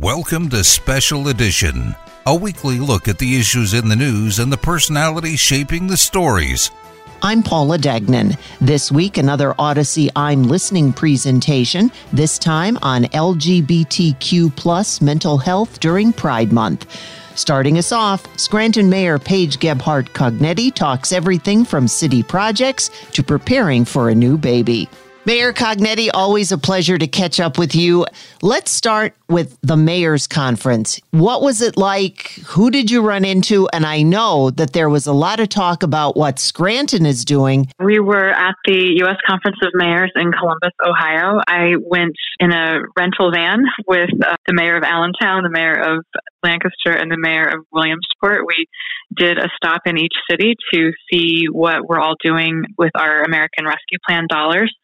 Welcome to Special Edition, a weekly look at the issues in the news and the personalities shaping the stories. I'm Paula Degnan. This week, another Audacy I'm Listening presentation, this time on LGBTQ plus mental health during Pride Month. Starting us off, Scranton Mayor Paige Gebhardt Cognetti talks everything from city projects to preparing for a new baby. Mayor Cognetti, always a pleasure to catch up with you. Let's start with the mayor's conference. What was it like? Who did you run into? And I know that there was a lot of talk about what Scranton is doing. We were at the U.S. Conference of Mayors in Columbus, Ohio. I went in a rental van with uh, the mayor of Allentown, the mayor of Lancaster, and the mayor of Williamsport. We did a stop in each city to see what we're all doing with our American Rescue Plan dollars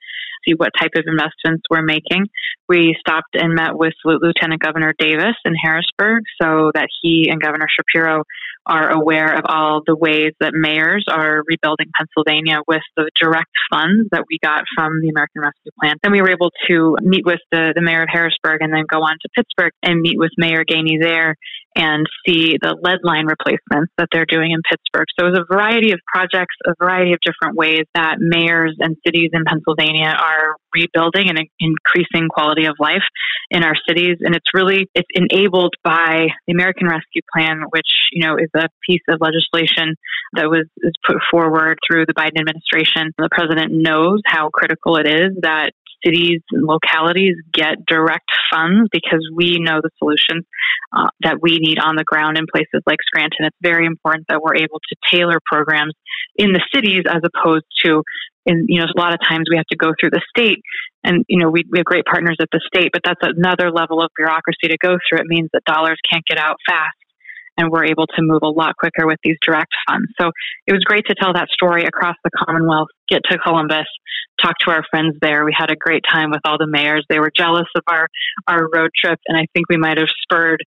see what type of investments we're making. We stopped and met with Lieutenant Governor Davis in Harrisburg so that he and Governor Shapiro are aware of all the ways that mayors are rebuilding Pennsylvania with the direct funds that we got from the American Rescue Plan. And we were able to meet with the, the mayor of Harrisburg and then go on to Pittsburgh and meet with Mayor Gainey there and see the lead line replacements that they're doing in Pittsburgh. So it was a variety of projects, a variety of different ways that mayors and cities in Pennsylvania are rebuilding and increasing quality of life in our cities. And it's really, it's enabled by the American Rescue Plan, which, you know, is a piece of legislation that was put forward through the Biden administration. The president knows how critical it is that cities and localities get direct funds because we know the solutions uh, that we need on the ground in places like Scranton. It's very important that we're able to tailor programs in the cities as opposed to in you know a lot of times we have to go through the state and you know we, we have great partners at the state but that's another level of bureaucracy to go through it means that dollars can't get out fast and we're able to move a lot quicker with these direct funds. So it was great to tell that story across the Commonwealth, get to Columbus, talk to our friends there. We had a great time with all the mayors. They were jealous of our, our road trip, and I think we might have spurred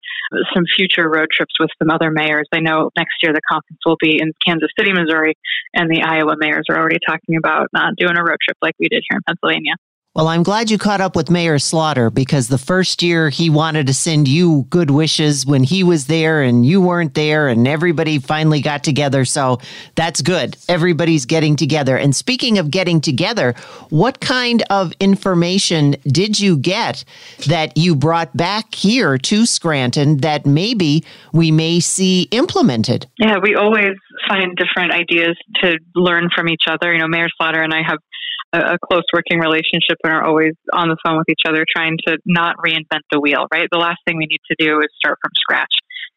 some future road trips with some other mayors. I know next year the conference will be in Kansas City, Missouri, and the Iowa mayors are already talking about uh, doing a road trip like we did here in Pennsylvania. Well, I'm glad you caught up with Mayor Slaughter because the first year he wanted to send you good wishes when he was there and you weren't there, and everybody finally got together. So that's good. Everybody's getting together. And speaking of getting together, what kind of information did you get that you brought back here to Scranton that maybe we may see implemented? Yeah, we always find different ideas to learn from each other. You know, Mayor Slaughter and I have a, close working relationship and are always on the phone with each other trying to not reinvent the wheel, right? The last thing we need to do is start from scratch.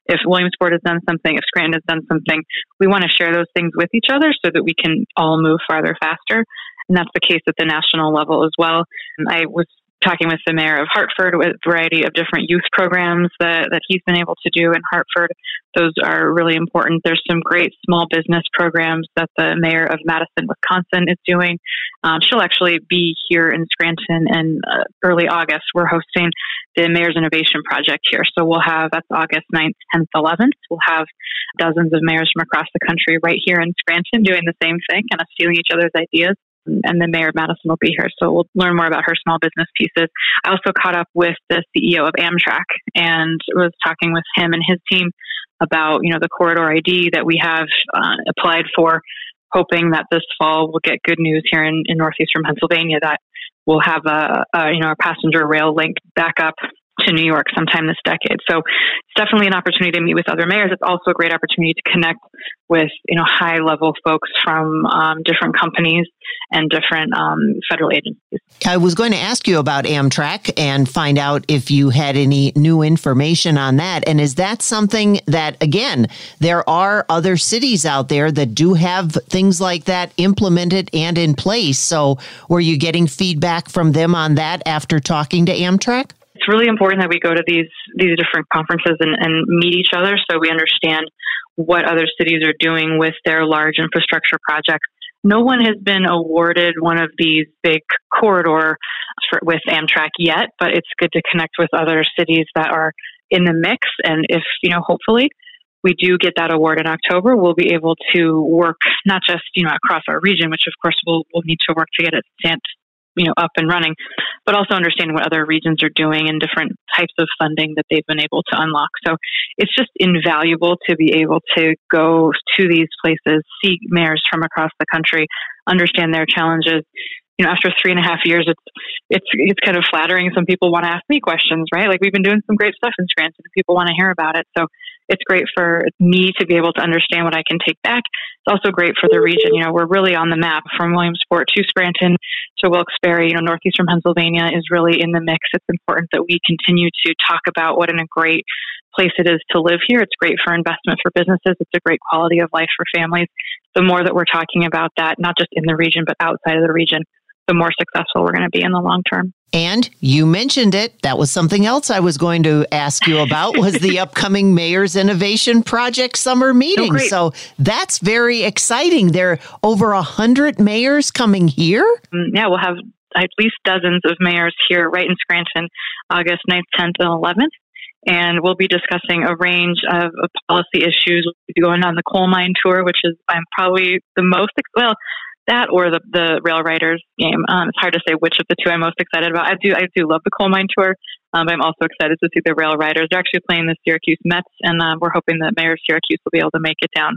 If Williamsport has done something, if Scranton has done something, we want to share those things with each other so that we can all move farther faster. And that's the case at the national level as well. I was talking with the mayor of Hartford with a variety of different youth programs that, that he's been able to do in Hartford. Those are really important. There's some great small business programs that the mayor of Madison, Wisconsin is doing. Um, she'll actually be here in Scranton in uh, early August. We're hosting the Mayor's Innovation Project here. So we'll have, that's August 9th, 10th, 11th. We'll have dozens of mayors from across the country right here in Scranton doing the same thing, kind of stealing each other's ideas and the mayor of Madison will be here. So we'll learn more about her small business pieces. I also caught up with the CEO of Amtrak and was talking with him and his team about, you know, the corridor ID that we have uh, applied for, hoping that this fall we'll get good news here in, in northeastern Pennsylvania that we'll have a, a, you know, a passenger rail link back up to New York sometime this decade. So it's definitely an opportunity to meet with other mayors. It's also a great opportunity to connect with you know high level folks from um, different companies and different um, federal agencies. I was going to ask you about Amtrak and find out if you had any new information on that. And is that something that, again, there are other cities out there that do have things like that implemented and in place. So were you getting feedback from them on that after talking to Amtrak? It's really important that we go to these these different conferences and, and meet each other so we understand what other cities are doing with their large infrastructure projects no one has been awarded one of these big corridor for, with Amtrak yet, but it's good to connect with other cities that are in the mix. And if, you know, hopefully we do get that award in October, we'll be able to work not just, you know, across our region, which of course we'll, we'll need to work to get it sent you know up and running but also understanding what other regions are doing and different types of funding that they've been able to unlock. So it's just invaluable to be able to go to these places see mayors from across the country understand their challenges you know after three and a half years it's it's it's kind of flattering some people want to ask me questions right like we've been doing some great stuff in scranton and people want to hear about it so it's great for me to be able to understand what I can take back. It's also great for the region. You know, we're really on the map from Williamsport to Scranton to Wilkes-Barre. You know, northeastern Pennsylvania is really in the mix. It's important that we continue to talk about what a great place it is to live here. It's great for investment for businesses. It's a great quality of life for families. The more that we're talking about that, not just in the region, but outside of the region, the more successful we're going to be in the long term. And you mentioned it. That was something else I was going to ask you about was the upcoming Mayor's Innovation Project summer meeting. Oh, so that's very exciting. There are over a hundred mayors coming here. Mm, yeah, we'll have at least dozens of mayors here right in Scranton, August 9th, 10th, and 11th. And we'll be discussing a range of, of policy issues. We'll be going on the coal mine tour, which is I'm probably the most well that or the the Rail Riders game. Um, it's hard to say which of the two I'm most excited about. I do I do love the coal mine tour. Um, I'm also excited to see the Rail Riders. They're actually playing the Syracuse Mets, and uh, we're hoping that Mayor of Syracuse will be able to make it down.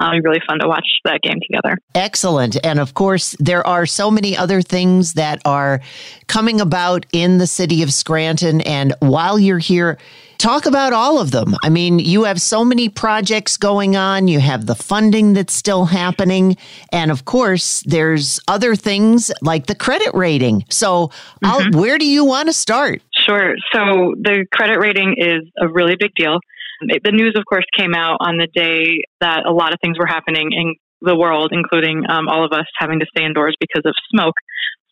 It'll be really fun to watch that game together. Excellent. And of course, there are so many other things that are coming about in the city of Scranton. And while you're here, talk about all of them. I mean, you have so many projects going on, you have the funding that's still happening. And of course, there's other things like the credit rating. So, mm-hmm. where do you want to start? Sure. So, the credit rating is a really big deal. The news, of course, came out on the day that a lot of things were happening in the world, including um, all of us having to stay indoors because of smoke.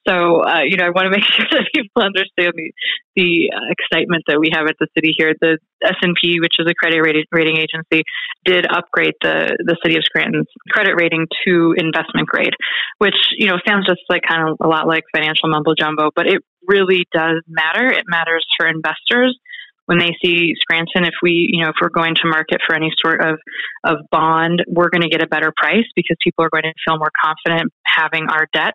So, uh, you know, I want to make sure that people understand the, the uh, excitement that we have at the city here. The S&P, which is a credit rating, rating agency, did upgrade the, the city of Scranton's credit rating to investment grade, which, you know, sounds just like kind of a lot like financial mumbo jumbo, but it really does matter. It matters for investors when they see Scranton, if we, you know, if we're going to market for any sort of, of bond, we're going to get a better price because people are going to feel more confident having our debt.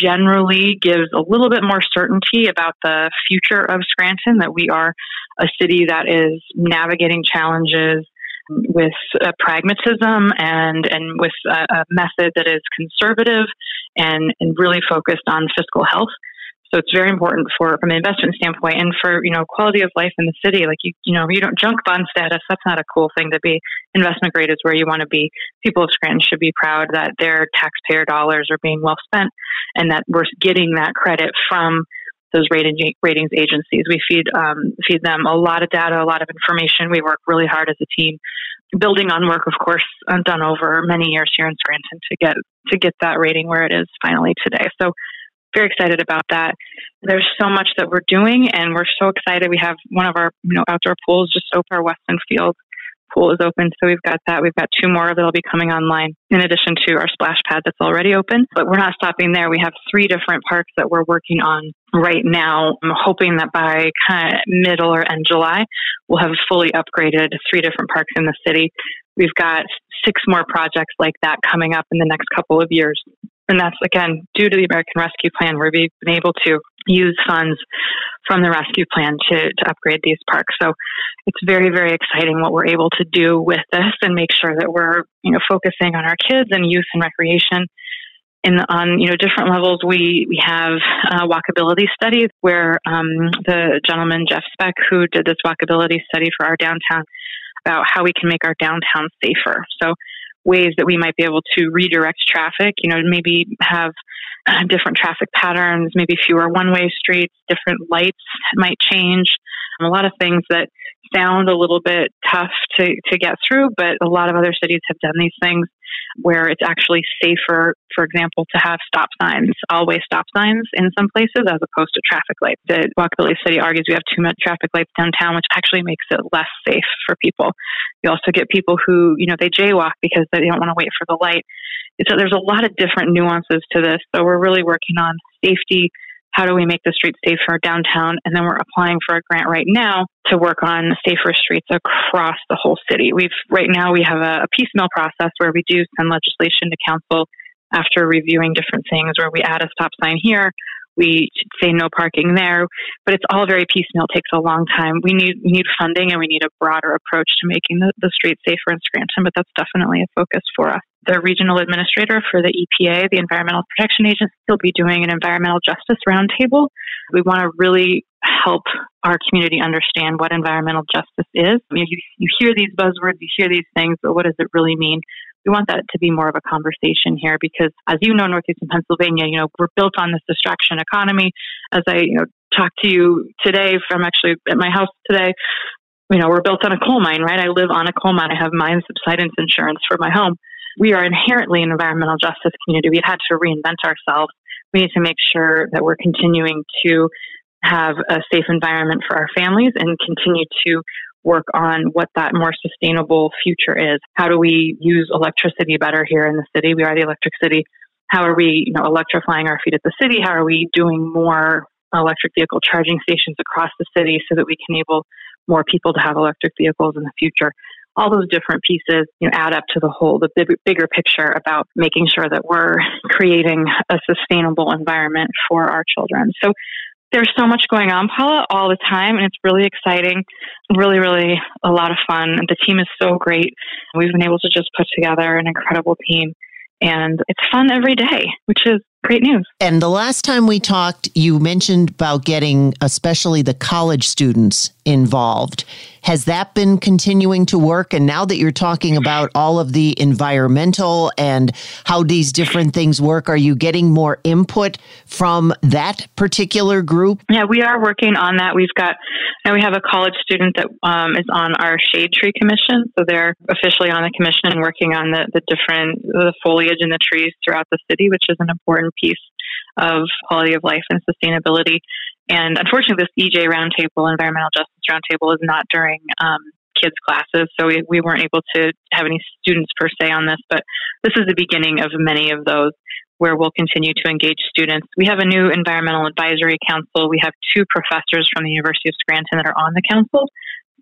Generally gives a little bit more certainty about the future of Scranton, that we are a city that is navigating challenges with uh, pragmatism and and with a, a method that is conservative and, and really focused on fiscal health. So it's very important for from an investment standpoint and for you know quality of life in the city. Like you you know you don't junk bond status. That's not a cool thing to be. Investment grade is where you want to be. People of Scranton should be proud that their taxpayer dollars are being well spent and that we're getting that credit from those rating, ratings agencies. We feed um, feed them a lot of data, a lot of information. We work really hard as a team, building on work, of course, done over many years here in Scranton to get to get that rating where it is finally today. So very excited about that. There's so much that we're doing, and we're so excited. We have one of our you know outdoor pools just open. Our Weston Field pool is open, so we've got that. We've got two more that'll be coming online in addition to our splash pad that's already open. But we're not stopping there. We have three different parks that we're working on right now. I'm hoping that by kind of middle or end July, we'll have fully upgraded three different parks in the city. We've got six more projects like that coming up in the next couple of years. And that's again due to the American Rescue Plan, where we've been able to use funds from the rescue plan to, to upgrade these parks. So it's very, very exciting what we're able to do with this and make sure that we're, you know, focusing on our kids and youth and recreation in on you know different levels. We we have walkability study where um, the gentleman Jeff Speck, who did this walkability study for our downtown, about how we can make our downtown safer. So ways that we might be able to redirect traffic. You know, maybe have uh, different traffic patterns, maybe fewer one-way streets, different lights might change. a lot of things that sound a little bit tough to, to get through, but a lot of other cities have done these things where it's actually safer, for example, to have stop signs, always stop signs in some places as opposed to traffic lights. The walkability City argues we have too much traffic lights downtown, which actually makes it less safe for people. You also get people who, you know, they jaywalk because they don't want to wait for the light. So there's a lot of different nuances to this. So we're really working on safety how do we make the streets safer downtown? And then we're applying for a grant right now to work on safer streets across the whole city. We've right now we have a, a piecemeal process where we do send legislation to council after reviewing different things where we add a stop sign here, we should say no parking there, but it's all very piecemeal. It takes a long time. We need we need funding and we need a broader approach to making the, the streets safer in Scranton, but that's definitely a focus for us the regional administrator for the EPA, the Environmental Protection Agency, will be doing an environmental justice roundtable. We want to really help our community understand what environmental justice is. I mean, you, you hear these buzzwords, you hear these things, but what does it really mean? We want that to be more of a conversation here because, as you know, Northeastern Pennsylvania, you know, we're built on this distraction economy. As I, you know, talked to you today from actually at my house today, you know, we're built on a coal mine, right? I live on a coal mine. I have mine subsidence insurance for my home we are inherently an environmental justice community. We've had to reinvent ourselves. We need to make sure that we're continuing to have a safe environment for our families and continue to work on what that more sustainable future is. How do we use electricity better here in the city? We are the electric city. How are we, you know, electrifying our feet at the city? How are we doing more electric vehicle charging stations across the city so that we can enable more people to have electric vehicles in the future? all those different pieces you know, add up to the whole, the big, bigger picture about making sure that we're creating a sustainable environment for our children. So there's so much going on, Paula, all the time, and it's really exciting, really, really a lot of fun. The team is so great. We've been able to just put together an incredible team, and it's fun every day, which is great news. And the last time we talked, you mentioned about getting especially the college students involved. Has that been continuing to work? And now that you're talking about all of the environmental and how these different things work, are you getting more input from that particular group? Yeah, we are working on that. We've got, and we have a college student that um, is on our Shade Tree Commission. So they're officially on the commission and working on the, the different, the foliage in the trees throughout the city, which is an important piece of quality of life and sustainability. And unfortunately, this EJ Roundtable, Environmental Justice Roundtable, is not during um, kids' classes, so we, we weren't able to have any students per se on this. But this is the beginning of many of those where we'll continue to engage students. We have a new environmental advisory council. We have two professors from the University of Scranton that are on the council.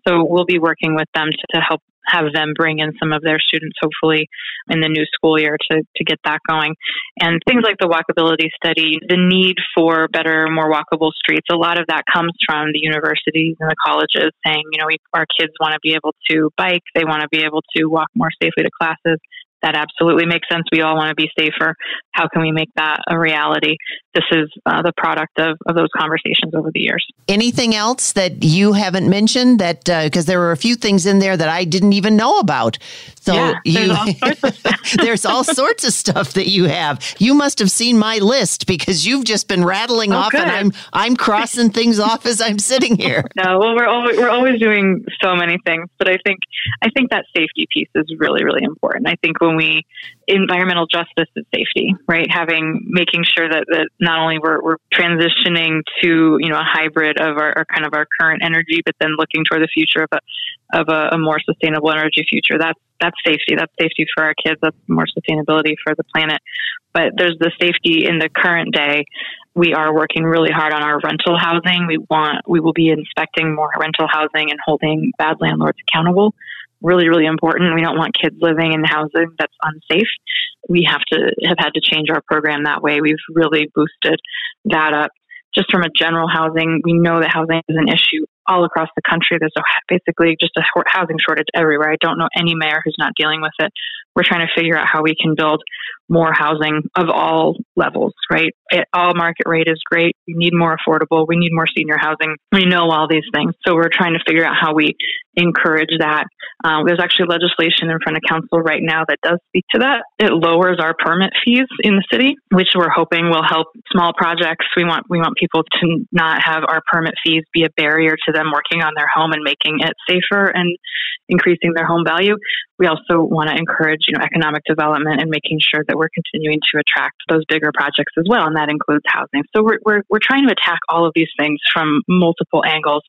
So we'll be working with them to, to help have them bring in some of their students, hopefully, in the new school year to, to get that going. And things like the walkability study, the need for better, more walkable streets, a lot of that comes from the universities and the colleges saying, you know, we, our kids want to be able to bike, they want to be able to walk more safely to classes that absolutely makes sense. We all want to be safer. How can we make that a reality? This is uh, the product of, of those conversations over the years. Anything else that you haven't mentioned that because uh, there were a few things in there that I didn't even know about. So yeah, you, there's, all there's all sorts of stuff that you have. You must have seen my list because you've just been rattling oh, off, good. and I'm I'm crossing things off as I'm sitting here. No, well, we're always, we're always doing so many things, but I think I think that safety piece is really really important. I think when when we environmental justice and safety, right? Having making sure that, that not only we're, we're transitioning to you know a hybrid of our, our, kind of our current energy, but then looking toward the future of a of a, a, more sustainable energy future. That's that's safety. That's safety for our kids. That's more sustainability for the planet. But there's the safety in the current day. We are working really hard on our rental housing. We want we will be inspecting more rental housing and holding bad landlords accountable really, really important. We don't want kids living in housing that's unsafe. We have to have had to change our program that way. We've really boosted that up. Just from a general housing, we know that housing is an issue all across the country. There's a, basically just a housing shortage everywhere. I don't know any mayor who's not dealing with it. We're trying to figure out how we can build more housing of all levels, right? All market rate is great. We need more affordable. We need more senior housing. We know all these things. So we're trying to figure out how we encourage that. Uh, there's actually legislation in front of council right now that does speak to that. It lowers our permit fees in the city, which we're hoping will help small projects. We want we want people to not have our permit fees be a barrier to them working on their home and making it safer and increasing their home value. We also want to encourage, you know, economic development and making sure that we're continuing to attract those bigger projects as well, and that includes housing. So we're we're, we're trying to attack all of these things from multiple angles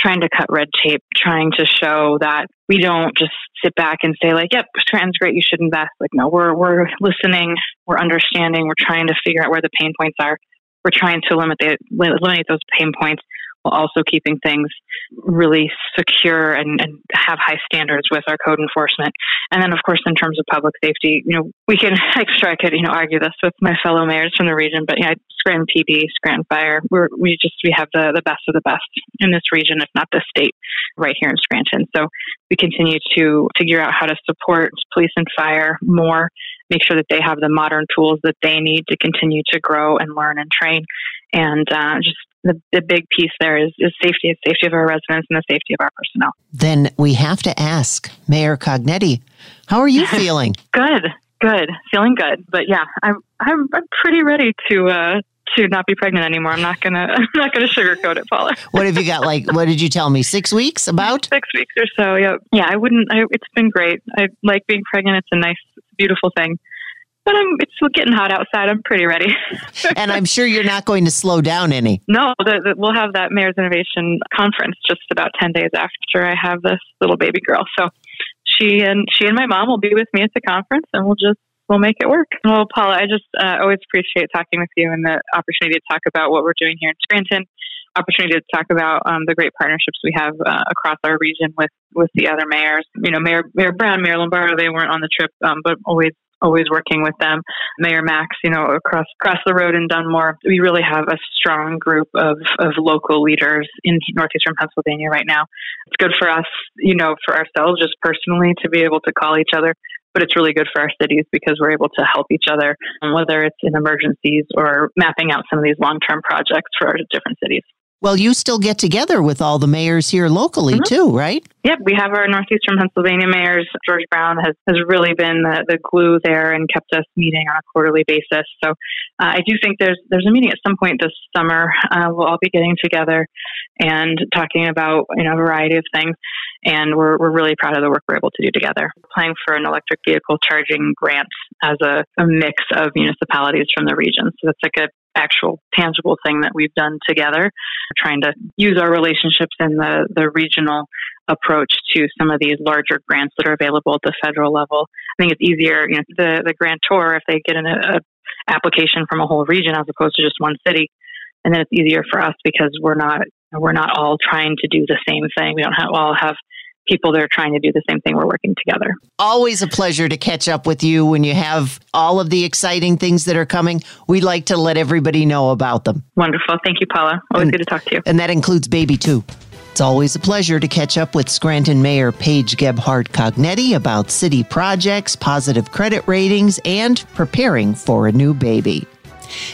trying to cut red tape, trying to show that we don't just sit back and say like, "Yep, Scranton's great, you should invest." Like, no, we're we're listening, we're understanding, we're trying to figure out where the pain points are. We're trying to limit the, eliminate those pain points while also keeping things really secure and, and, have high standards with our code enforcement. And then, of course, in terms of public safety, you know, we can, I'm sure I could, you know, argue this with my fellow mayors from the region, but yeah, Scranton PD, Scranton Fire, we're, we just, we have the, the best of the best in this region, if not the state, right here in Scranton. So we continue to figure out how to support police and fire more, make sure that they have the modern tools that they need to continue to grow and learn and train. And uh, just the, the big piece there is, is safety, safety of our residents and the safety of our personnel. Then we have to ask Mayor Cognetti, how are you feeling? good, good, feeling good. But yeah, I'm I'm, I'm pretty ready to uh, to not be pregnant anymore. I'm not gonna I'm not gonna sugarcoat it, Paula. what have you got? Like, what did you tell me? Six weeks? About six weeks or so. Yeah, yeah. I wouldn't. I, it's been great. I like being pregnant. It's a nice, beautiful thing but I'm, it's getting hot outside. I'm pretty ready. and I'm sure you're not going to slow down any. No, the, the, we'll have that Mayor's Innovation Conference just about 10 days after I have this little baby girl. So she and she and my mom will be with me at the conference and we'll just we'll make it work. Well, Paula, I just uh, always appreciate talking with you and the opportunity to talk about what we're doing here in Scranton. Opportunity to talk about um, the great partnerships we have uh, across our region with with the other mayors. You know, Mayor Mayor Brown, Mayor Lombardo, they weren't on the trip, um, but always always working with them. Mayor Max, you know, across across the road in Dunmore, we really have a strong group of, of local leaders in northeastern Pennsylvania right now. It's good for us, you know, for ourselves just personally to be able to call each other, but it's really good for our cities because we're able to help each other, whether it's in emergencies or mapping out some of these long term projects for our different cities. Well, you still get together with all the mayors here locally mm-hmm. too, right? Yep, we have our northeastern Pennsylvania mayors. George Brown has, has really been the, the glue there and kept us meeting on a quarterly basis. So uh, I do think there's there's a meeting at some point this summer. Uh, we'll all be getting together and talking about you know a variety of things. And we're, we're really proud of the work we're able to do together. Applying for an electric vehicle charging grant as a, a mix of municipalities from the region. So that's like a actual tangible thing that we've done together, trying to use our relationships in the, the regional approach to some of these larger grants that are available at the federal level. I think it's easier, you know, the, the grantor, if they get an a application from a whole region as opposed to just one city, and then it's easier for us because we're not we're not all trying to do the same thing. We don't have, all have people that are trying to do the same thing. We're working together. Always a pleasure to catch up with you when you have all of the exciting things that are coming. We like to let everybody know about them. Wonderful. Thank you, Paula. Always and, good to talk to you. And that includes baby too. It's always a pleasure to catch up with Scranton Mayor Paige Gebhardt Cognetti about city projects, positive credit ratings, and preparing for a new baby.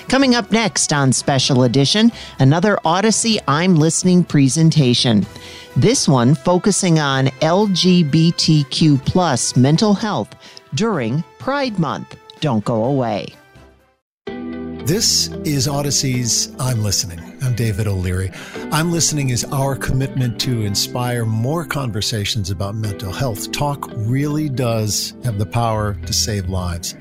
Coming up next on Special Edition, another Audacy I'm Listening presentation. This one focusing on LGBTQ plus mental health during Pride Month. Don't go away. This is Audacy's I'm Listening. I'm David O'Leary. I'm Listening is our commitment to inspire more conversations about mental health. Talk really does have the power to save lives.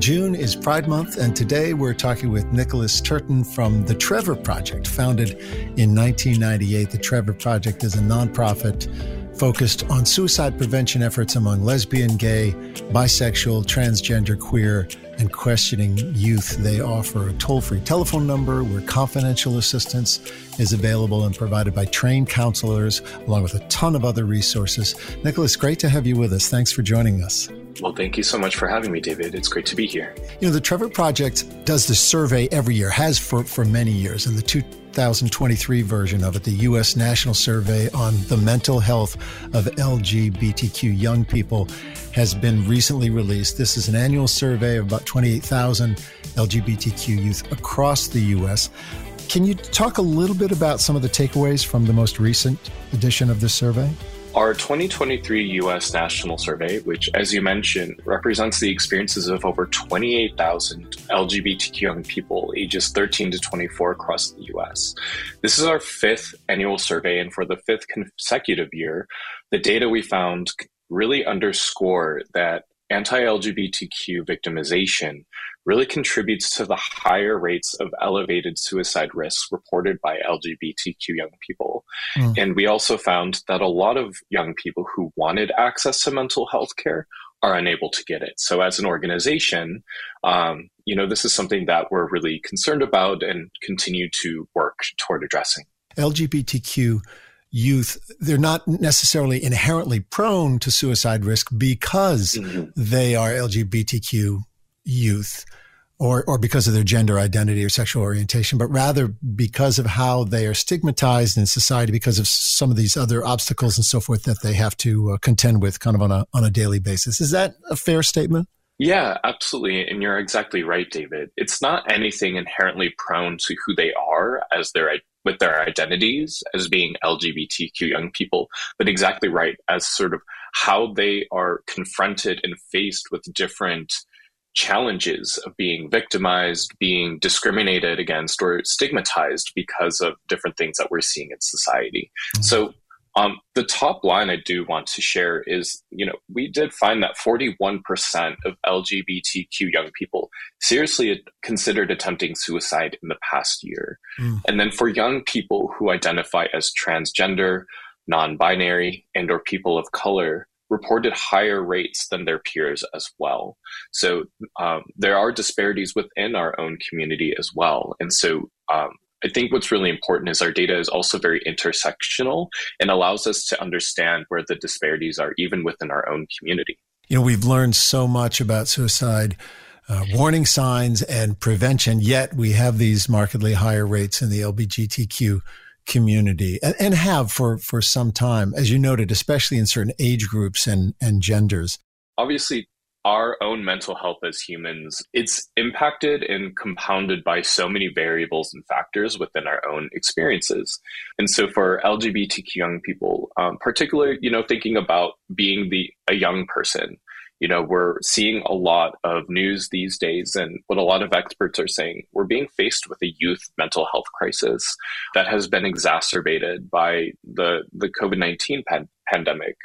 June is Pride Month, and today we're talking with Nicholas Turton from the Trevor Project. Founded in 1998, the Trevor Project is a nonprofit focused on suicide prevention efforts among lesbian, gay, bisexual, transgender, queer, and questioning youth. They offer a toll free telephone number where confidential assistance is available and provided by trained counselors, along with a ton of other resources. Nicholas, great to have you with us. Thanks for joining us. Well, thank you so much for having me, David. It's great to be here. You know, the Trevor Project does the survey every year, has for, for many years. And the two 2023 version of it, the U.S. National Survey on the Mental Health of LGBTQ Young People, has been recently released. This is an annual survey of about 28,000 LGBTQ youth across the U.S. Can you talk a little bit about some of the takeaways from the most recent edition of this survey? Our 2023 US National Survey, which, as you mentioned, represents the experiences of over 28,000 LGBTQ young people ages 13 to 24 across the US. This is our fifth annual survey, and for the fifth consecutive year, the data we found really underscore that anti LGBTQ victimization really contributes to the higher rates of elevated suicide risks reported by LGBTQ young people. Mm. And we also found that a lot of young people who wanted access to mental health care are unable to get it. So, as an organization, um, you know, this is something that we're really concerned about and continue to work toward addressing. LGBTQ youth, they're not necessarily inherently prone to suicide risk because mm-hmm. they are LGBTQ youth or, or because of their gender identity or sexual orientation, but rather because of how they are stigmatized in society because of some of these other obstacles and so forth that they have to uh, contend with kind of on a, on a daily basis. Is that a fair statement? Yeah, absolutely. And you're exactly right, David. It's not anything inherently prone to who they are as their with their identities as being LGBTQ young people, but exactly right as sort of how they are confronted and faced with different challenges of being victimized, being discriminated against, or stigmatized because of different things that we're seeing in society. Mm-hmm. So, um, the top line I do want to share is, you know, we did find that 41% of LGBTQ young people seriously considered attempting suicide in the past year. Mm. And then for young people who identify as transgender, non-binary, and or people of color, reported higher rates than their peers as well. So um, there are disparities within our own community as well. And so um, I think what's really important is our data is also very intersectional and allows us to understand where the disparities are even within our own community. You know, we've learned so much about suicide. Uh, warning signs and prevention, yet we have these markedly higher rates in the LGBTQ community and, and have for, for some time, as you noted, especially in certain age groups and, and genders. Obviously, our own mental health as humans, it's impacted and compounded by so many variables and factors within our own experiences. And so for LGBTQ young people, um, particularly, you know, thinking about being the a young person, you know, we're seeing a lot of news these days, and what a lot of experts are saying, we're being faced with a youth mental health crisis that has been exacerbated by the the COVID nineteen pan- pandemic.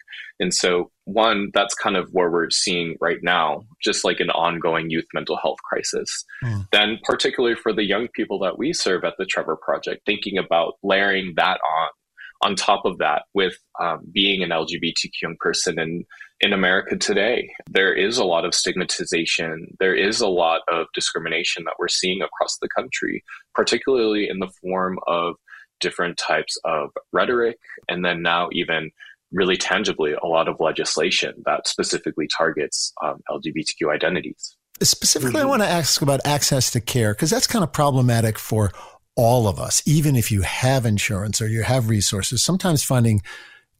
And so, one, that's kind of where we're seeing right now, just like an ongoing youth mental health crisis. Mm. Then, particularly for the young people that we serve at the Trevor Project, thinking about layering that on on top of that with um, being an LGBTQ young person in, in America today. There is a lot of stigmatization. There is a lot of discrimination that we're seeing across the country, particularly in the form of different types of rhetoric, and then now even really tangibly a lot of legislation that specifically targets um, LGBTQ identities. Specifically, mm-hmm. I want to ask about access to care because that's kind of problematic for all of us, even if you have insurance or you have resources, sometimes finding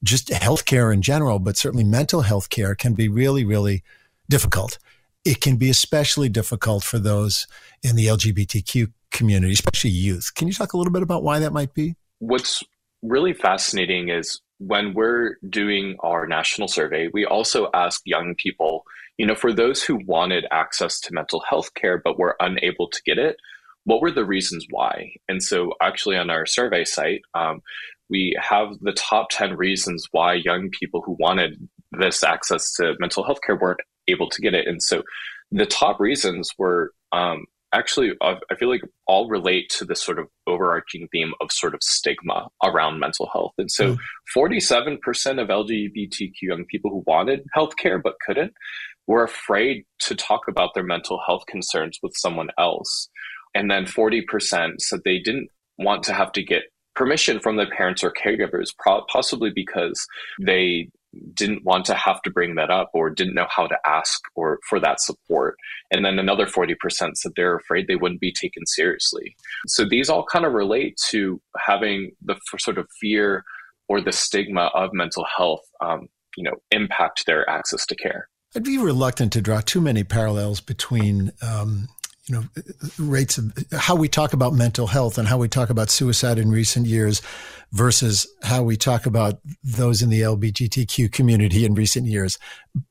just healthcare in general, but certainly mental health care can be really, really difficult. It can be especially difficult for those in the LGBTQ community, especially youth. Can you talk a little bit about why that might be? What's really fascinating is when we're doing our national survey, we also ask young people, you know, for those who wanted access to mental health care but were unable to get it, what were the reasons why? And so, actually, on our survey site, um, we have the top 10 reasons why young people who wanted this access to mental health care weren't able to get it. And so, the top reasons were um, actually, I feel like all relate to this sort of overarching theme of sort of stigma around mental health. And so, mm. 47% of LGBTQ young people who wanted healthcare but couldn't were afraid to talk about their mental health concerns with someone else. And then 40% said they didn't want to have to get permission from their parents or caregivers, possibly because they didn't want to have to bring that up or didn't know how to ask or for that support. And then another 40% said they're afraid they wouldn't be taken seriously. So these all kind of relate to having the sort of fear or the stigma of mental health, um, you know, impact their access to care. I'd be reluctant to draw too many parallels between um, you know, rates of how we talk about mental health and how we talk about suicide in recent years versus how we talk about those in the LGBTQ community in recent years.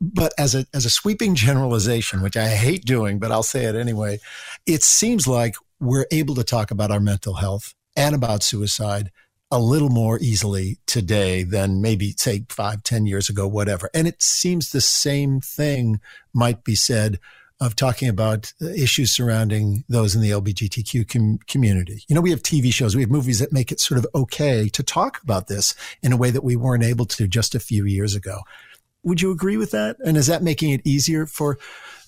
But as a, as a sweeping generalization, which I hate doing, but I'll say it anyway, it seems like we're able to talk about our mental health and about suicide a little more easily today than maybe say five, ten years ago, whatever. And it seems the same thing might be said of talking about issues surrounding those in the LGBTQ com- community. You know, we have TV shows, we have movies that make it sort of okay to talk about this in a way that we weren't able to just a few years ago. Would you agree with that? And is that making it easier for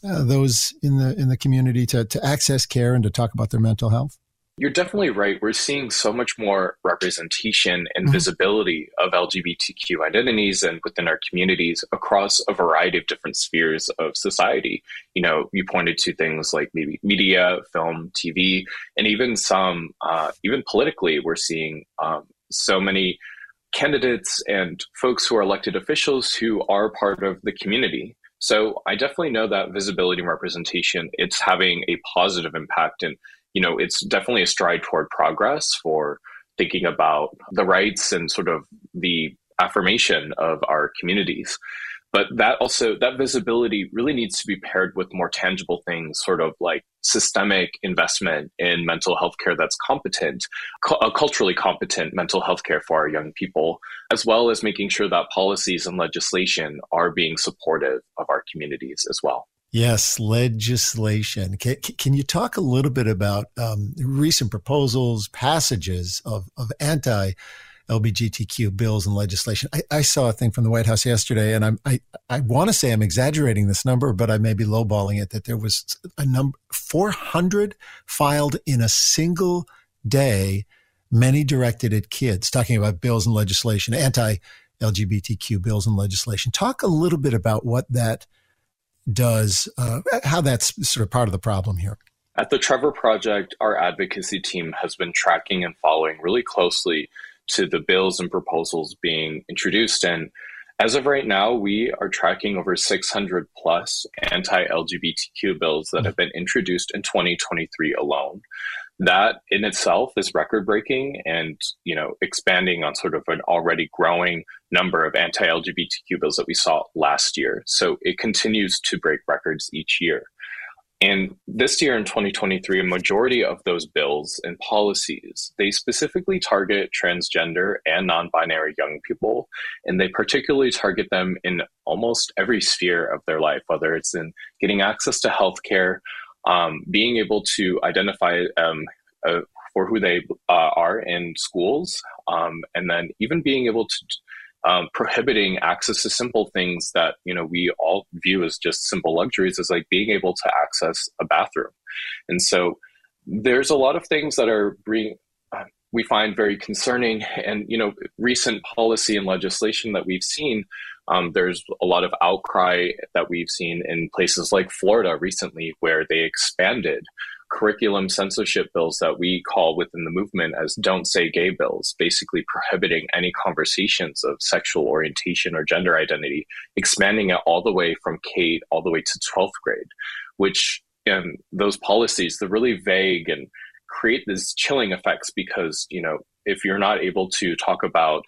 uh, those in the in the community to to access care and to talk about their mental health? You're definitely right. We're seeing so much more representation and mm-hmm. visibility of LGBTQ identities and within our communities across a variety of different spheres of society. You know, you pointed to things like maybe media, film, TV, and even some, uh, even politically, we're seeing um, so many candidates and folks who are elected officials who are part of the community. So I definitely know that visibility and representation, it's having a positive impact and you know, it's definitely a stride toward progress for thinking about the rights and sort of the affirmation of our communities. But that also, that visibility really needs to be paired with more tangible things, sort of like systemic investment in mental health care that's competent, cu- uh, culturally competent mental health care for our young people, as well as making sure that policies and legislation are being supportive of our communities as well. Yes, legislation. Can, can, you talk a little bit about um, recent proposals, passages of, of anti LGBTQ bills and legislation? I, I, saw a thing from the White House yesterday, and I'm, I, I want to say I'm exaggerating this number, but I may be lowballing it, that there was a number 400 filed in a single day, many directed at kids, talking about bills and legislation, anti LGBTQ bills and legislation. Talk a little bit about what that – does, uh, how that's sort of part of the problem here. At the Trevor Project, our advocacy team has been tracking and following really closely to the bills and proposals being introduced. And as of right now, we are tracking over 600 plus anti LGBTQ bills that have been introduced in 2023 alone that in itself is record breaking and you know expanding on sort of an already growing number of anti-lgbtq bills that we saw last year. So it continues to break records each year. And this year in 2023 a majority of those bills and policies they specifically target transgender and non-binary young people and they particularly target them in almost every sphere of their life whether it's in getting access to healthcare um, being able to identify um, uh, for who they uh, are in schools, um, and then even being able to um, prohibiting access to simple things that you know we all view as just simple luxuries, is like being able to access a bathroom, and so there's a lot of things that are uh, we find very concerning, and you know recent policy and legislation that we've seen um, there's a lot of outcry that we've seen in places like Florida recently, where they expanded curriculum censorship bills that we call within the movement as don't say gay bills, basically prohibiting any conversations of sexual orientation or gender identity, expanding it all the way from K all the way to 12th grade, which um, those policies, they're really vague and create these chilling effects because, you know, if you're not able to talk about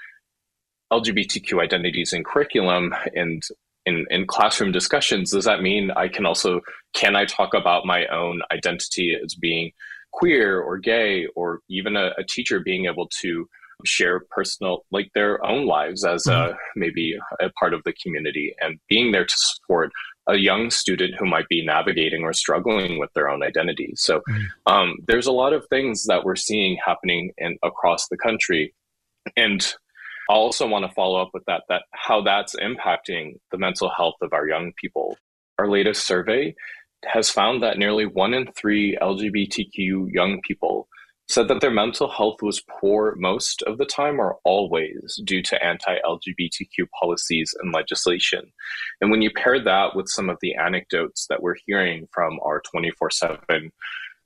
LGBTQ identities in curriculum and in, in classroom discussions, does that mean I can also can I talk about my own identity as being queer or gay or even a, a teacher being able to share personal like their own lives as mm-hmm. a maybe a part of the community and being there to support a young student who might be navigating or struggling with their own identity so mm-hmm. um, there's a lot of things that we're seeing happening in across the country and I also want to follow up with that that how that's impacting the mental health of our young people. Our latest survey has found that nearly one in three LGBTQ young people said that their mental health was poor most of the time or always due to anti LGBTQ policies and legislation. And when you pair that with some of the anecdotes that we're hearing from our 24 7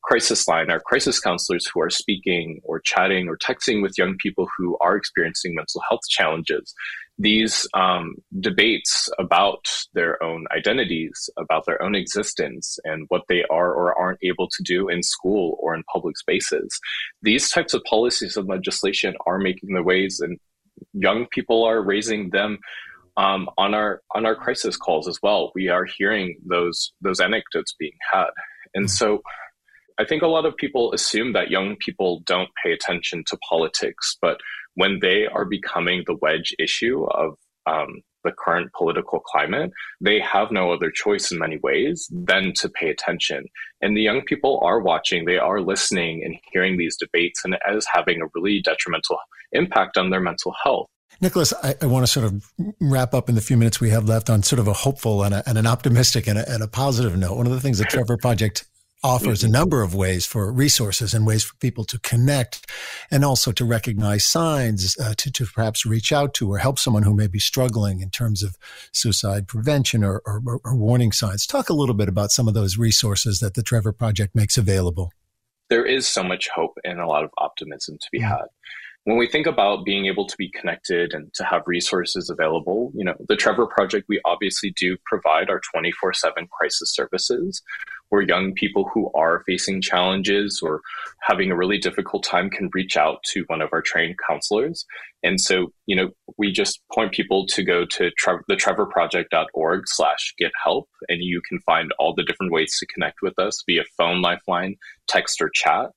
crisis line, our crisis counselors who are speaking or chatting or texting with young people who are experiencing mental health challenges, these um, debates about their own identities, about their own existence, and what they are or aren't able to do in school or in public spaces. These types of policies and legislation are making their ways, and young people are raising them um, on our on our crisis calls as well. We are hearing those those anecdotes being had, and so. I think a lot of people assume that young people don't pay attention to politics, but when they are becoming the wedge issue of um, the current political climate, they have no other choice in many ways than to pay attention. And the young people are watching, they are listening and hearing these debates, and it is having a really detrimental impact on their mental health. Nicholas, I, I, want to sort of wrap up in the few minutes we have left on sort of a hopeful and, a, and an optimistic and a, and a positive note. One of the things that Trevor Project offers a number of ways for resources and ways for people to connect and also to recognize signs uh, to, to perhaps reach out to or help someone who may be struggling in terms of suicide prevention or, or, or warning signs. Talk a little bit about some of those resources that the Trevor Project makes available. There is so much hope and a lot of optimism to be mm-hmm. had when we think about being able to be connected and to have resources available, you know, the Trevor Project, we obviously do provide our 24 7 crisis services where young people who are facing challenges or having a really difficult time can reach out to one of our trained counselors. And so, you know, we just point people to go to tre- the trevorproject.org slash get help, and you can find all the different ways to connect with us via phone, lifeline, text, or chat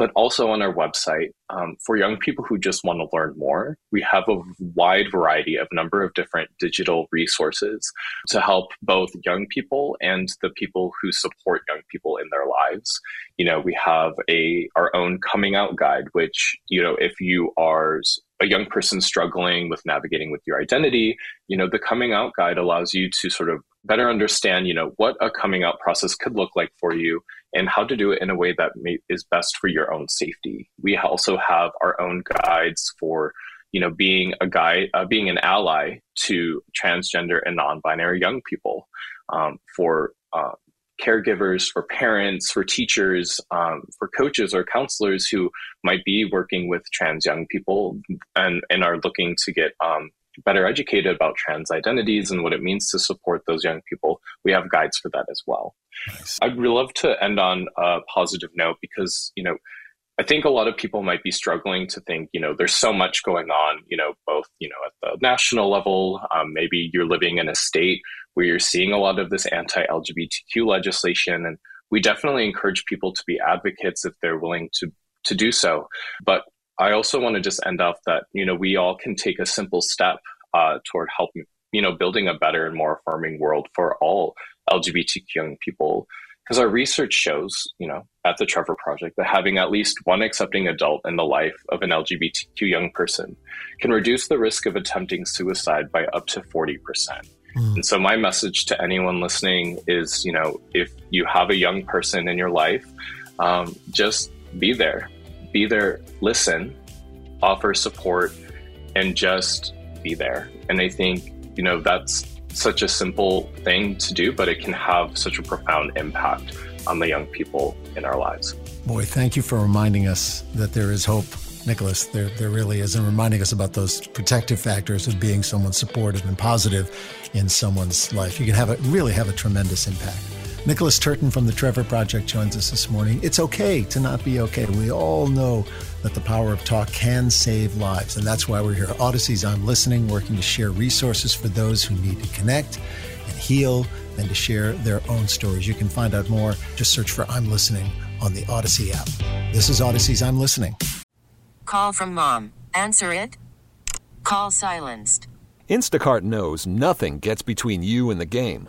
but also on our website um, for young people who just want to learn more. We have a wide variety of number of different digital resources to help both young people and the people who support young people in their lives. You know, we have a our own coming out guide, which you know, if you are a young person struggling with navigating with your identity, you know, the coming out guide allows you to sort of better understand, you know, what a coming out process could look like for you and how to do it in a way that may, is best for your own safety. We also have our own guides for, you know, being a guide, uh, being an ally to transgender and non-binary young people, um, for uh, caregivers, for parents, for teachers, um, for coaches or counselors who might be working with trans young people and, and are looking to get um, better educated about trans identities and what it means to support those young people. We have guides for that as well. Nice. I'd really love to end on a positive note because, you know, I think a lot of people might be struggling to think, you know, there's so much going on, you know, both, you know, at the national level. Um, maybe you're living in a state where you're seeing a lot of this anti LGBTQ legislation. And we definitely encourage people to be advocates if they're willing to, to do so. But I also want to just end off that, you know, we all can take a simple step uh, toward helping, you know, building a better and more affirming world for all LGBTQ young people because our research shows, you know, at the Trevor Project that having at least one accepting adult in the life of an LGBTQ young person can reduce the risk of attempting suicide by up to 40%. Mm. And so my message to anyone listening is, you know, if you have a young person in your life, um, just be there, be there, listen, offer support, and just be there. And I think, you know, that's such a simple thing to do, but it can have such a profound impact on the young people in our lives. Boy, thank you for reminding us that there is hope, Nicholas. There, there really is, and reminding us about those protective factors of being someone supportive and positive in someone's life. You can have a really have a tremendous impact. Nicholas Turton from the Trevor Project joins us this morning. It's okay to not be okay. We all know that the power of talk can save lives, and that's why we're here. Audacy's I'm Listening, working to share resources for those who need to connect and heal and to share their own stories. You can find out more. Just search for I'm Listening on the Audacy app. This is Audacy's I'm Listening. Call from mom. Answer it. Call silenced. Instacart knows nothing gets between you and the game.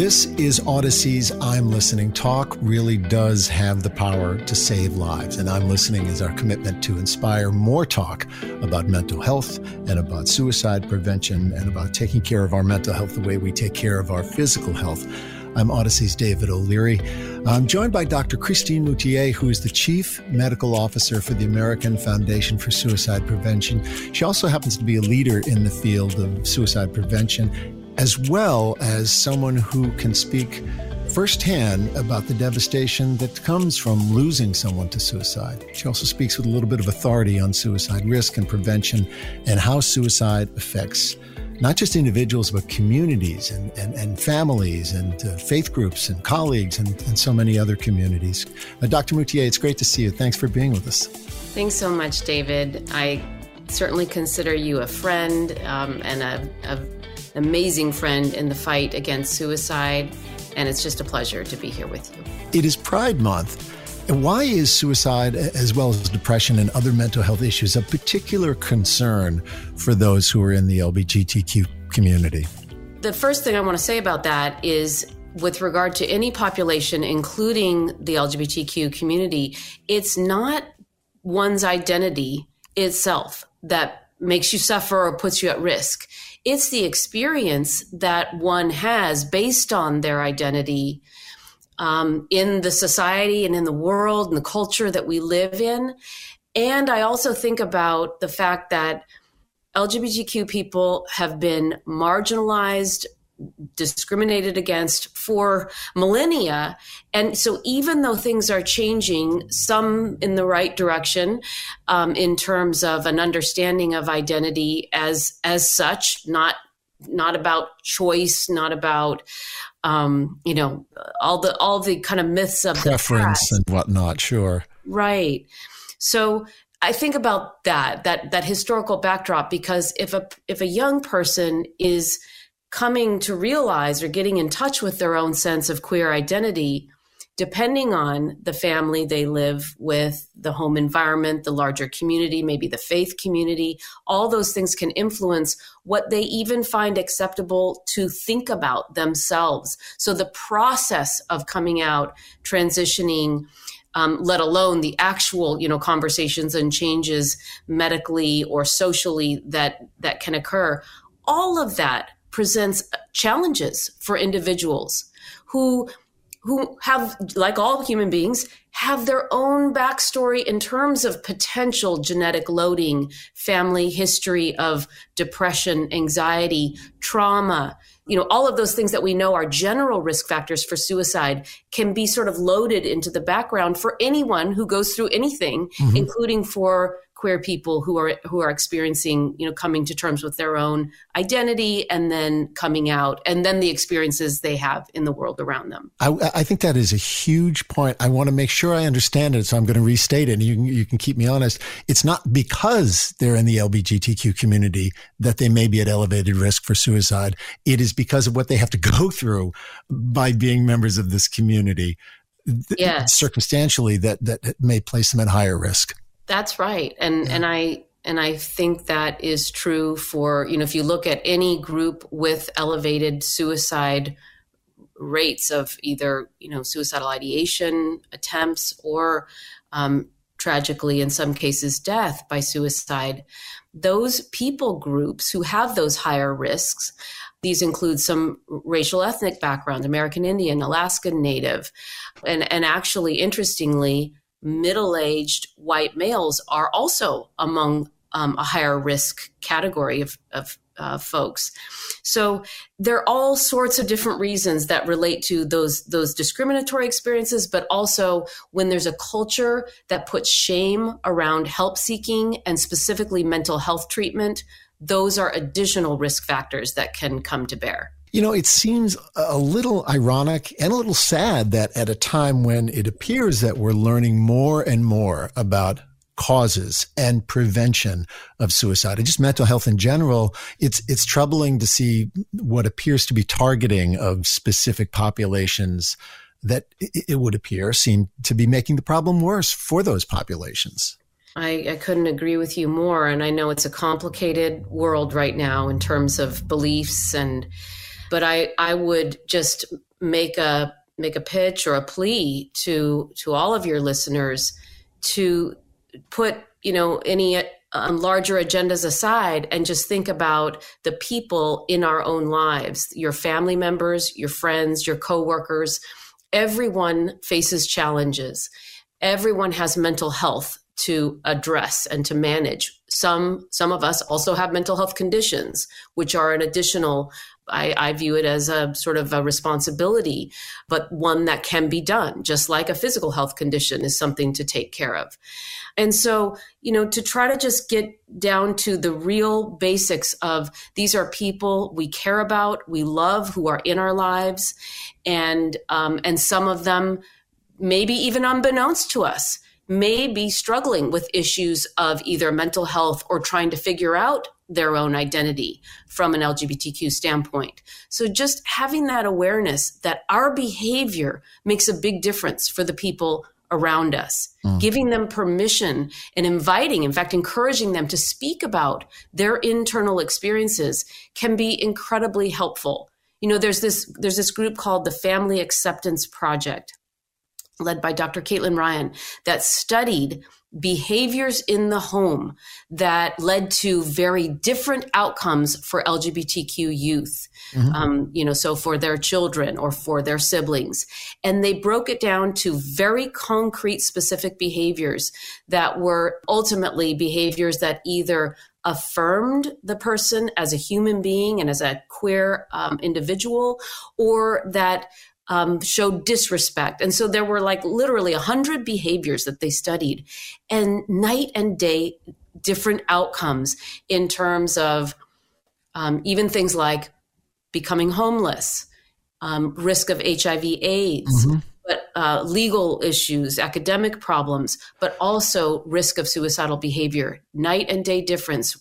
This is Audacy's I'm Listening. Talk really does have the power to save lives. And I'm Listening is our commitment to inspire more talk about mental health and about suicide prevention and about taking care of our mental health the way we take care of our physical health. I'm Audacy's David O'Leary. I'm joined by Dr. Christine Moutier, who is the Chief Medical Officer for the American Foundation for Suicide Prevention. She also happens to be a leader in the field of suicide prevention as well as someone who can speak firsthand about the devastation that comes from losing someone to suicide. She also speaks with a little bit of authority on suicide risk and prevention and how suicide affects not just individuals, but communities and, and, and families and uh, faith groups and colleagues and, and so many other communities. Uh, Dr. Moutier, it's great to see you. Thanks for being with us. Thanks so much, David. I certainly consider you a friend um, and a, a amazing friend in the fight against suicide, and it's just a pleasure to be here with you. It is Pride Month. And why is suicide, as well as depression and other mental health issues, a particular concern for those who are in the LGBTQ community? The first thing I want to say about that is with regard to any population, including the LGBTQ community, it's not one's identity itself that makes you suffer or puts you at risk. It's the experience that one has based on their identity um, in the society and in the world and the culture that we live in. And I also think about the fact that LGBTQ people have been marginalized, discriminated against for millennia. And so, even though things are changing, some in the right direction um, in terms of an understanding of identity as as such, not not about choice, not about um, you know all the all the kind of myths of preference and whatnot. Sure, right. So I think about that that that historical backdrop because if a if a young person is coming to realize or getting in touch with their own sense of queer identity, depending on the family they live with, the home environment, the larger community, maybe the faith community, all those things can influence what they even find acceptable to think about themselves. So the process of coming out, transitioning, um, let alone the actual you know conversations and changes medically or socially that that can occur all of that presents challenges for individuals who who have like all human beings have their own backstory in terms of potential genetic loading family history of depression anxiety trauma you know all of those things that we know are general risk factors for suicide can be sort of loaded into the background for anyone who goes through anything mm-hmm. including for queer people who are who are experiencing you know coming to terms with their own identity and then coming out and then the experiences they have in the world around them. I, I think that is a huge point. I want to make sure i understand it so i'm going to restate it and you can, you can keep me honest. It's not because they're in the lgbtq community that they may be at elevated risk for suicide. It is because of what they have to go through by being members of this community yes. circumstantially that that may place them at higher risk that's right. And yeah. and I and I think that is true for, you know, if you look at any group with elevated suicide rates of either, you know, suicidal ideation attempts or um, tragically, in some cases, death by suicide, those people groups who have those higher risks, these include some racial ethnic background, American Indian, Alaskan Native, and, and actually, interestingly, middle aged white males are also among um, a higher risk category of, of, uh, folks. So there are all sorts of different reasons that relate to those those discriminatory experiences, but also when there's a culture that puts shame around help seeking and specifically mental health treatment, those are additional risk factors that can come to bear. You know, it seems a little ironic and a little sad that at a time when it appears that we're learning more and more about causes and prevention of suicide and just mental health in general, it's it's troubling to see what appears to be targeting of specific populations that it would appear seem to be making the problem worse for those populations. I, I, couldn't agree with you more. And I know it's a complicated world right now in terms of beliefs and but I, I would just make a make a pitch or a plea to to all of your listeners to put you know any um, larger agendas aside and just think about the people in our own lives your family members your friends your coworkers. Everyone faces challenges. Everyone has mental health to address and to manage. Some some of us also have mental health conditions which are an additional I, I, view it as a sort of a responsibility, but one that can be done, just like a physical health condition is something to take care of. And so, you know, to try to just get down to the real basics of these are people we care about, we love, who are in our lives, and um, and some of them, maybe even unbeknownst to us, may be struggling with issues of either mental health or trying to figure out their own identity from an LGBTQ standpoint. So just having that awareness that our behavior makes a big difference for the people around us, mm. giving them permission and inviting, in fact, encouraging them to speak about their internal experiences can be incredibly helpful. You know, there's this there's this group called the Family Acceptance Project led by Dr. Caitlin Ryan that studied behaviors in the home that led to very different outcomes for LGBTQ youth. Mm-hmm. Um, you know, so for their children or for their siblings. And they broke it down to very concrete, specific behaviors that were ultimately behaviors that either affirmed the person as a human being and as a queer um, individual or that um, showed disrespect. And so there were like literally a 100 behaviors that they studied, and night and day different outcomes in terms of um, even things like becoming homeless, um, risk of HIV, AIDS. Mm-hmm. But uh, legal issues, academic problems, but also risk of suicidal behavior, night and day difference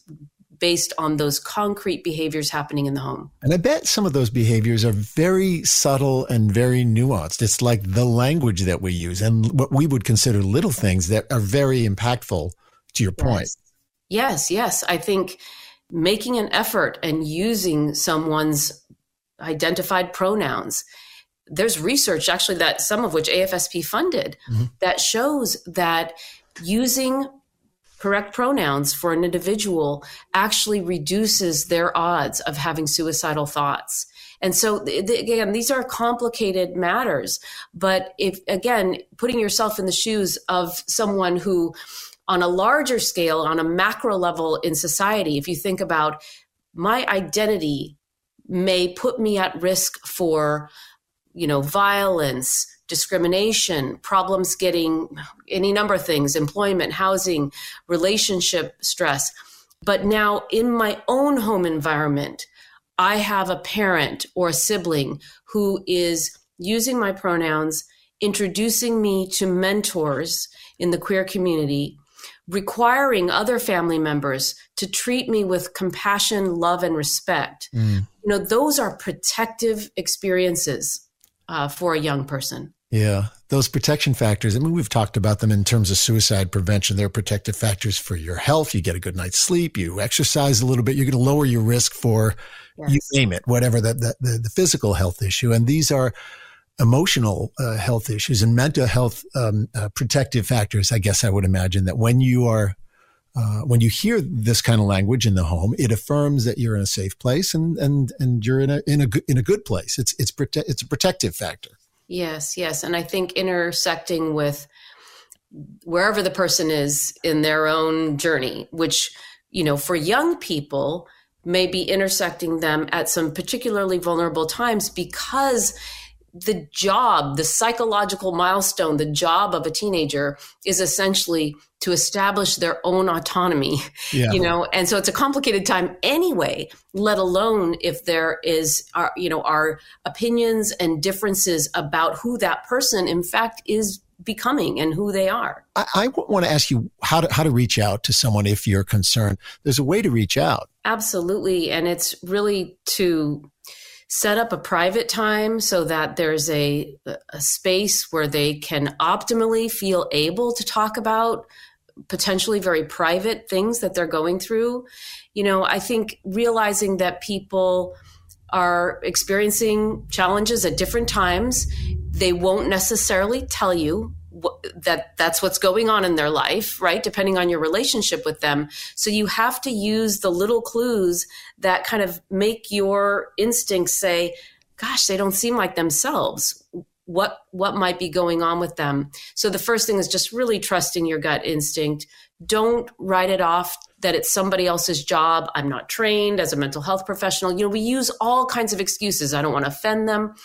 based on those concrete behaviors happening in the home. And I bet some of those behaviors are very subtle and very nuanced. It's like the language that we use and what we would consider little things that are very impactful to your point. Yes, yes. yes. I think making an effort and using someone's identified pronouns there's research actually that some of which AFSP funded mm-hmm. that shows that using correct pronouns for an individual actually reduces their odds of having suicidal thoughts. And so, again, these are complicated matters. But if, again, putting yourself in the shoes of someone who, on a larger scale, on a macro level in society, if you think about my identity may put me at risk for, you know, violence, discrimination, problems getting any number of things, employment, housing, relationship stress. But now in my own home environment, I have a parent or a sibling who is using my pronouns, introducing me to mentors in the queer community, requiring other family members to treat me with compassion, love, and respect. Mm. You know, those are protective experiences uh, for a young person. Yeah, those protection factors. I mean, we've talked about them in terms of suicide prevention. They're protective factors for your health. You get a good night's sleep. You exercise a little bit. You're going to lower your risk for yes. you name it, whatever the, the, the, physical health issue. And these are emotional uh, health issues and mental health um, uh, protective factors. I guess I would imagine that when you are uh, when you hear this kind of language in the home, it affirms that you're in a safe place and and and you're in a in a in a good place. It's it's prote- it's a protective factor. Yes, yes. And I think intersecting with wherever the person is in their own journey, which, you know, for young people may be intersecting them at some particularly vulnerable times because the job, the psychological milestone, the job of a teenager is essentially to establish their own autonomy, yeah. you know, and so it's a complicated time anyway, let alone if there is, our, you know, our opinions and differences about who that person in fact is becoming and who they are. I, I want to ask you how to, how to reach out to someone if you're concerned. There's a way to reach out. Absolutely. And it's really to set up a private time so that there's a, a space where they can optimally feel able to talk about potentially very private things that they're going through. You know, I think realizing that people are experiencing challenges at different times, they won't necessarily tell you that that's what's going on in their life, right? Depending on your relationship with them. So you have to use the little clues that kind of make your instincts say, gosh, they don't seem like themselves. What what might be going on with them? So the first thing is just really trusting your gut instinct. Don't write it off that it's somebody else's job. I'm not trained as a mental health professional. You know, we use all kinds of excuses. I don't want to offend them.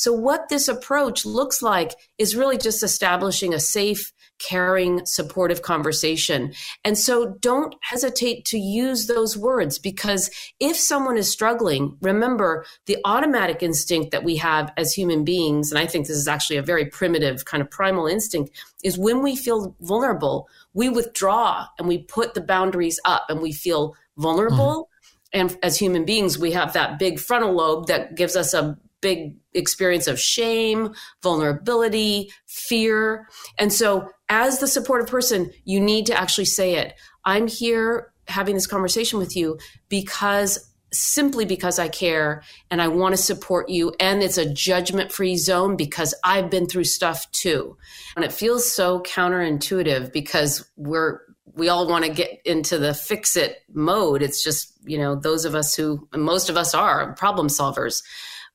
So, what this approach looks like is really just establishing a safe, caring, supportive conversation. And so, don't hesitate to use those words because if someone is struggling, remember the automatic instinct that we have as human beings, and I think this is actually a very primitive kind of primal instinct, is when we feel vulnerable, we withdraw and we put the boundaries up and we feel vulnerable. Mm-hmm. And as human beings, we have that big frontal lobe that gives us a big experience of shame, vulnerability, fear. And so, as the supportive person, you need to actually say it. I'm here having this conversation with you because simply because I care and I want to support you. And it's a judgment free zone because I've been through stuff too. And it feels so counterintuitive because we're, we all want to get into the fix it mode. It's just, you know, those of us who, most of us are problem solvers.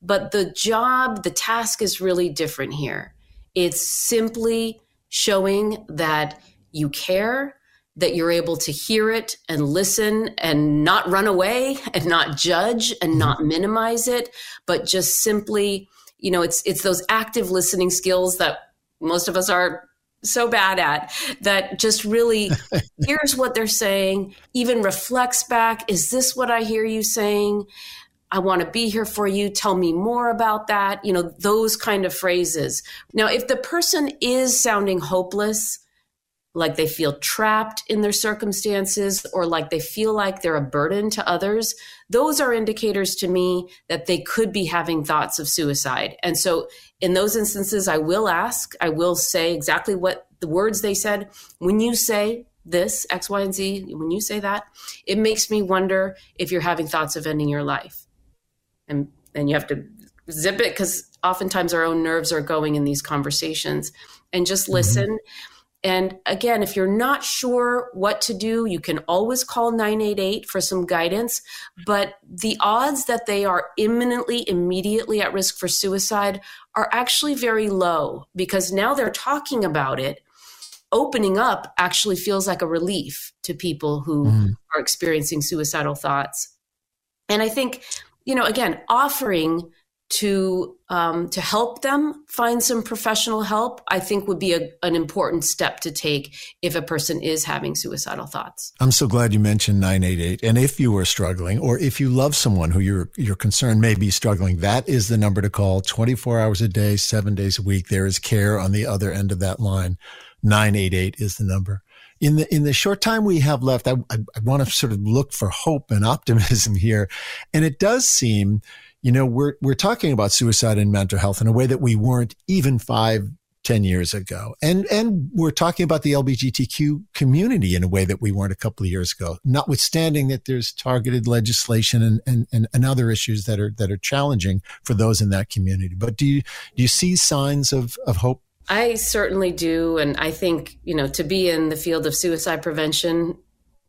But the job, the task is really different here. It's simply showing that you care, that you're able to hear it and listen and not run away and not judge and mm-hmm. not minimize it, but just simply, you know, it's it's those active listening skills that most of us are so bad at that just really hears what they're saying, even reflects back, is this what I hear you saying? I want to be here for you. Tell me more about that. You know, those kind of phrases. Now, if the person is sounding hopeless, like they feel trapped in their circumstances or like they feel like they're a burden to others, those are indicators to me that they could be having thoughts of suicide. And so in those instances, I will ask, I will say exactly what the words they said. When you say this, X, Y, and Z, when you say that, it makes me wonder if you're having thoughts of ending your life and and you have to zip it because oftentimes our own nerves are going in these conversations and just mm-hmm. listen mm-hmm. and again if you're not sure what to do you can always call 988 for some guidance but the odds that they are imminently immediately at risk for suicide are actually very low because now they're talking about it opening up actually feels like a relief to people who mm. are experiencing suicidal thoughts and I think you know, again, offering to um, to help them find some professional help, I think would be a, an important step to take if a person is having suicidal thoughts. I'm so glad you mentioned 988. And if you are struggling, or if you love someone who you're you're concerned may be struggling, that is the number to call. 24 hours a day, seven days a week. There is care on the other end of that line. 988 is the number in the in the short time we have left, I, I, I want to sort of look for hope and optimism here, and it does seem, you know, we're we're talking about suicide and mental health in a way that we weren't even five 10 years ago. And, and we're talking about the LGBTQ community in a way that we weren't a couple of years ago, notwithstanding that there's targeted legislation and, and, and, and, other issues that are, that are challenging for those in that community. But do you, do you see signs of, of hope? I certainly do. And I think, you know, to be in the field of suicide prevention,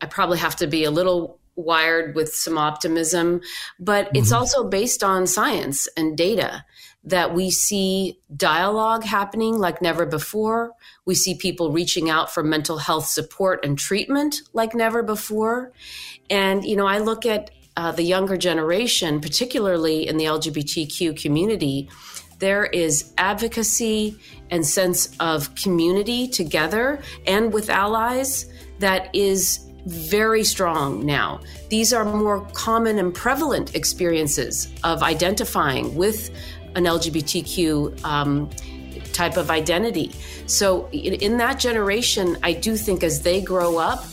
I probably have to be a little wired with some optimism, but mm-hmm. it's also based on science and data that we see dialogue happening like never before. We see people reaching out for mental health support and treatment like never before. And, you know, I look at uh, the younger generation, particularly in the LGBTQ community, there is advocacy and sense of community together and with allies that is very strong now. These are more common and prevalent experiences of identifying with an LGBTQ um, type of identity. So, in, in, that generation, I do think as they grow up,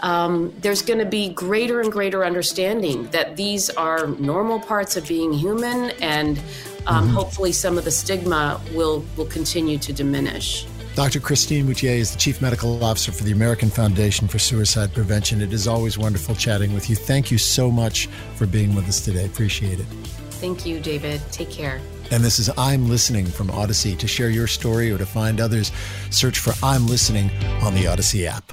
um, there's going to be greater and greater understanding that these are normal parts of being human, and um, mm-hmm. hopefully, some of the stigma will will continue to diminish. Dr. Christine Moutier is the Chief Medical Officer for the American Foundation for Suicide Prevention. It is always wonderful chatting with you. Thank you so much for being with us today. Appreciate it. Thank you, David. Take care. And this is I'm Listening from Audacy. To share your story or to find others, search for I'm Listening on the Audacy app.